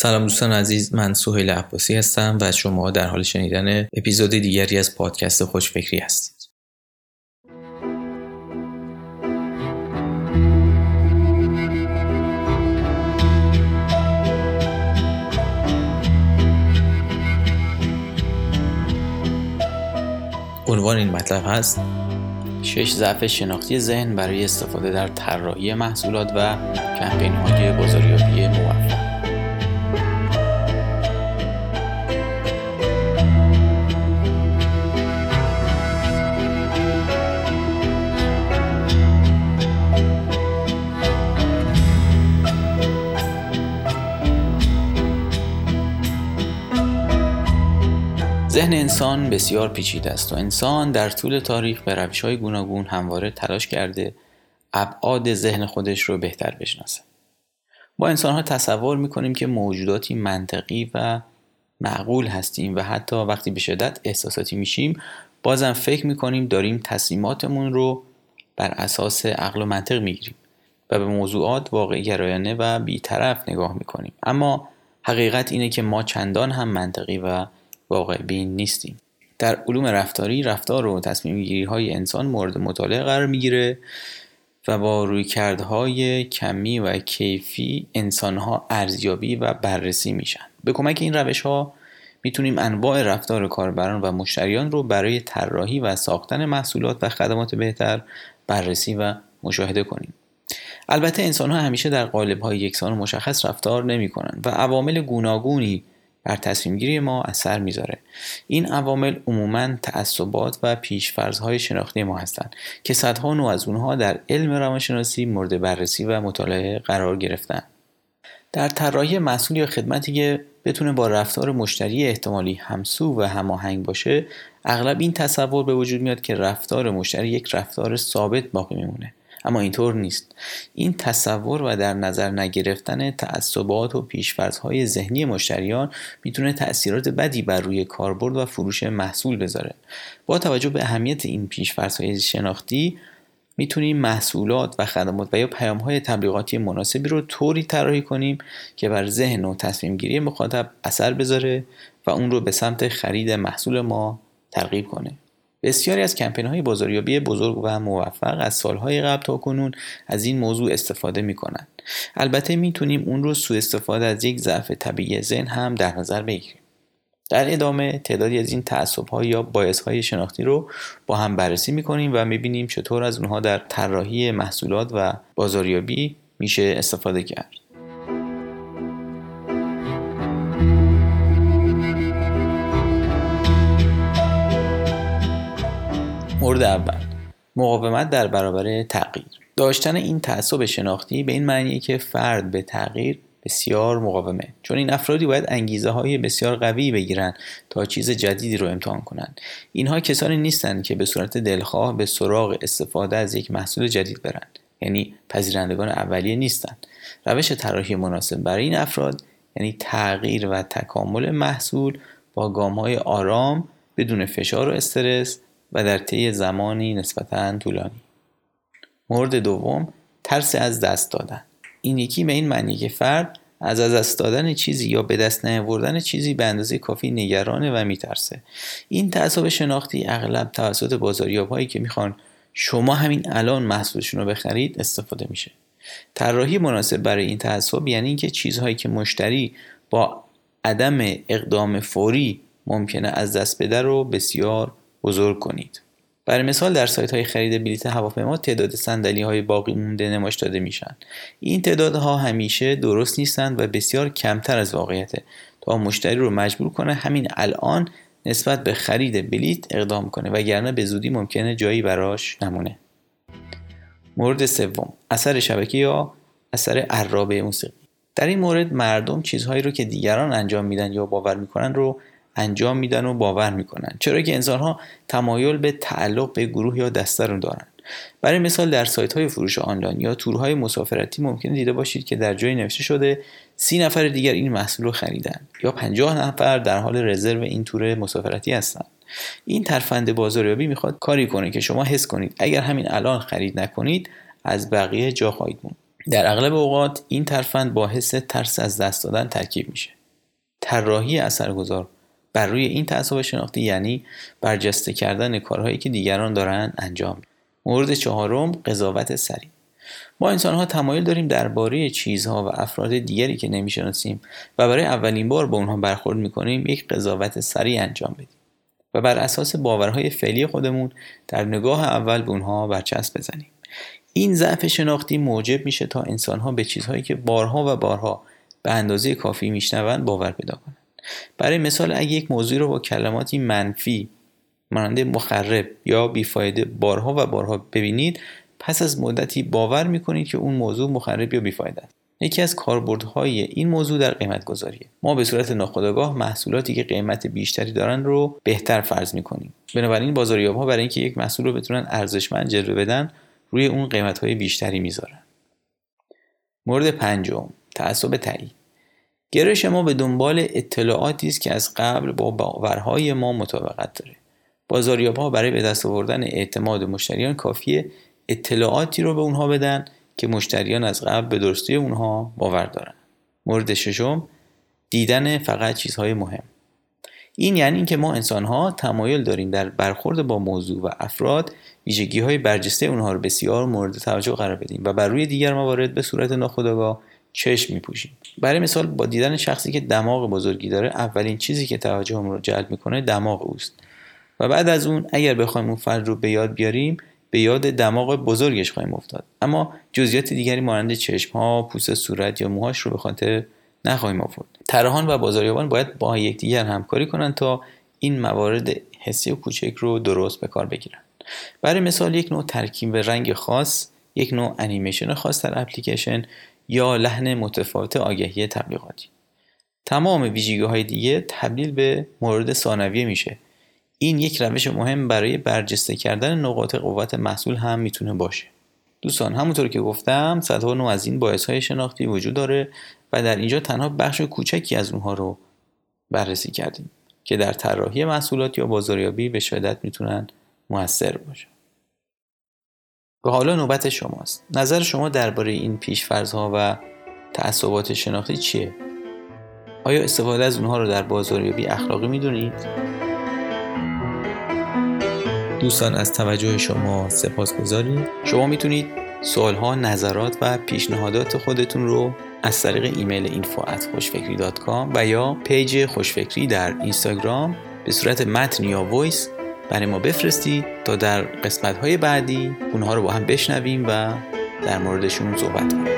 سلام دوستان عزیز من سهیل عباسی هستم و شما در حال شنیدن اپیزود دیگری از پادکست خوشفکری هستید. عنوان این مطلب هست شش ضعف شناختی ذهن برای استفاده در طراحی محصولات و کمپین های بازاریابی موفق. ذهن انسان بسیار پیچیده است و انسان در طول تاریخ به روش های گوناگون همواره تلاش کرده ابعاد ذهن خودش رو بهتر بشناسه. با انسان ها تصور می‌کنیم که موجوداتی منطقی و معقول هستیم و حتی وقتی به شدت احساساتی میشیم بازم فکر می‌کنیم داریم تصمیماتمون رو بر اساس عقل و منطق می‌گیریم و به موضوعات واقع گرایانه و بیطرف نگاه می‌کنیم. اما حقیقت اینه که ما چندان هم منطقی و واقع بین نیستیم. در علوم رفتاری رفتار و تصمیم گیری های انسان مورد مطالعه قرار می‌گیره و با رویکردهای کمی و کیفی انسانها ارزیابی و بررسی میشن. به کمک این روش ها می‌تونیم انواع رفتار کاربران و مشتریان رو برای طراحی و ساختن محصولات و خدمات بهتر بررسی و مشاهده کنیم. البته انسان ها همیشه در قالب های یکسان و مشخص رفتار نمی کنند و عوامل گوناگونی بر تصمیم گیری ما اثر می‌ذاره. این عوامل عموما تعصبات و پیشفرزهای شناختی ما هستند که صدها نوع از اونها در علم روانشناسی مورد بررسی و مطالعه قرار گرفتن در طراحی محصول یا خدمتی که بتونه با رفتار مشتری احتمالی همسو و هماهنگ باشه اغلب این تصور به وجود میاد که رفتار مشتری یک رفتار ثابت باقی میمونه. اما اینطور نیست. این تصور و در نظر نگرفتن تعصبات و پیشفرزهای ذهنی مشتریان می‌تونه تاثیرات بدی بر روی کاربرد و فروش محصول بذاره. با توجه به اهمیت این پیشفرزهای شناختی می‌تونیم محصولات و خدمات و یا پیام های تبلیغاتی مناسبی رو طوری طراحی کنیم که بر ذهن و تصمیم گیری مخاطب اثر بذاره و اون رو به سمت خرید محصول ما ترغیب کنه. بسیاری از کمپین های بازاریابی بزرگ و موفق از سالهای قبل تا کنون از این موضوع استفاده می کنند. البته می‌تونیم اون رو سوء استفاده از یک ضعف طبیعی ذهن هم در نظر بگیریم. در ادامه تعدادی از این تعصب یا باعث های شناختی رو با هم بررسی می کنیم و می بینیم چطور از اونها در طراحی محصولات و بازاریابی میشه استفاده کرد. مورد اول. مقاومت در برابر تغییر. داشتن این تعصب شناختی به این معنیه که فرد به تغییر بسیار مقاومه. چون این افرادی باید انگیزه های بسیار قوی بگیرن تا چیز جدیدی رو امتحان کنند اینها کسانی نیستند که به صورت دلخواه به سراغ استفاده از یک محصول جدید برند یعنی پذیرندگان اولیه نیستند روش طراحی مناسب برای این افراد یعنی تغییر و تکامل محصول با گام های آرام بدون فشار و استرس و در طی زمانی نسبتا طولانی. مورد دوم ترس از دست دادن. این یکی به این معنی که فرد از از دست دادن چیزی یا به دست نیاوردن چیزی به اندازه کافی نگرانه و میترسه. این تعصب شناختی اغلب توسط بازاریاب هایی که می‌خوان شما همین الان محصولشون رو بخرید استفاده میشه. طراحی مناسب برای این تعصب یعنی اینکه چیزهایی که مشتری با عدم اقدام فوری ممکنه از دست بده رو بسیار بزرگ کنید. برای مثال در سایت های خرید بلیط هواپیما تعداد صندلی های باقی مونده نمایش داده میشن. این تعدادها همیشه درست نیستند و بسیار کمتر از واقعیته. تا مشتری رو مجبور کنه همین الان نسبت به خرید بلیط اقدام کنه وگرنه به زودی ممکنه جایی براش نمونه. مورد سوم اثر شبکه یا اثر عرابه موسیقی. در این مورد مردم چیزهایی رو که دیگران انجام میدن یا باور می‌کنن رو انجام میدن و باور می‌کنن. چرا که انسان ها تمایل به تعلق به گروه یا دسته رو دارن. برای مثال در سایت های فروش آنلاین یا تورهای مسافرتی ممکنه دیده باشید که در جایی نوشته شده سی نفر دیگر این محصول رو خریدن یا پنجاه نفر در حال رزرو این تور مسافرتی هستند این ترفند بازاریابی می‌خواد کاری کنه که شما حس کنید اگر همین الان خرید نکنید از بقیه جا خواهید موند. در اغلب اوقات این ترفند با حس ترس از دست دادن ترکیب میشه. طراحی اثرگذار بر روی این تعصب شناختی یعنی برجسته کردن کارهایی که دیگران دارند انجام. مورد چهارم قضاوت سریع. ما انسان ها تمایل داریم درباره چیزها و افراد دیگری که نمی‌شناسیم و برای اولین بار با اونها برخورد می‌کنیم یک قضاوت سریع انجام بدیم و بر اساس باورهای فعلی خودمون در نگاه اول به اونها برچسب بزنیم. این ضعف شناختی موجب میشه تا انسان ها به چیزهایی که بارها و بارها به اندازه کافی میشنوند باور پیدا کنند برای مثال اگه یک موضوع رو با کلماتی منفی مانند مخرب یا بیفایده بارها و بارها ببینید پس از مدتی باور می‌کنید که اون موضوع مخرب یا بیفایده است. یکی از کاربردهای این موضوع در قیمت گذاریه ما به صورت ناخودآگاه محصولاتی که قیمت بیشتری دارن رو بهتر فرض می‌کنیم. بنابراین بازاریاب ها برای اینکه یک محصول رو بتونن ارزشمند جلوه بدن روی اون قیمت بیشتری می‌ذارن. مورد پنجم تعصب تایید گرایش ما به دنبال اطلاعاتی است که از قبل با باورهای ما مطابقت داره. بازاریاب ها برای به دست آوردن اعتماد مشتریان کافیه اطلاعاتی رو به اونها بدن که مشتریان از قبل به درستی اونها باور دارن. مورد ششم دیدن فقط چیزهای مهم. این یعنی اینکه ما انسان ها تمایل داریم در برخورد با موضوع و افراد ویژگی های برجسته اونها رو بسیار مورد توجه قرار بدیم و بر روی دیگر موارد به صورت ناخودآگاه چشم میپوشیم. برای مثال با دیدن شخصی که دماغ بزرگی داره اولین چیزی که توجهم رو جلب می‌کنه دماغ اوست. و بعد از اون اگر بخوایم اون فرد رو به یاد بیاریم به یاد دماغ بزرگش خواهیم افتاد. اما جزئیات دیگری مانند چشم ها پوست صورت یا موهاش رو به خاطر نخواهیم آورد. طراحان و بازاریابان باید با یکدیگر همکاری کنند تا این موارد حسی و کوچک رو درست به کار بگیرن برای مثال یک نوع ترکیب رنگ خاص یک نوع انیمیشن خاص در اپلیکیشن یا لحن متفاوت آگهی تبلیغاتی. تمام ویژگی های دیگه تبدیل به مورد ثانویه میشه. این یک روش مهم برای برجسته کردن نقاط قوت محصول هم می‌تونه باشه. دوستان همونطور که گفتم صدها نوع از این باعث های شناختی وجود داره و در اینجا تنها بخش کوچکی از اونها رو بررسی کردیم که در طراحی محصولات یا بازاریابی به شدت می‌تونن موثر باشن و حالا نوبت شماست. نظر شما درباره این پیشفرزها و تعصبات شناختی چیه؟ آیا استفاده از اونها رو در بازاریابی اخلاقی می‌دونید دوستان از توجه شما سپاس گذاریم شما می‌تونید سوالها نظرات و پیشنهادات خودتون رو از طریق ایمیل info خوشفکری و یا page خوشفکری در اینستاگرام به صورت متن یا voice برای ما بفرستید تا در قسمت های بعدی اونها رو با هم بشنویم و در موردشون صحبت کنیم.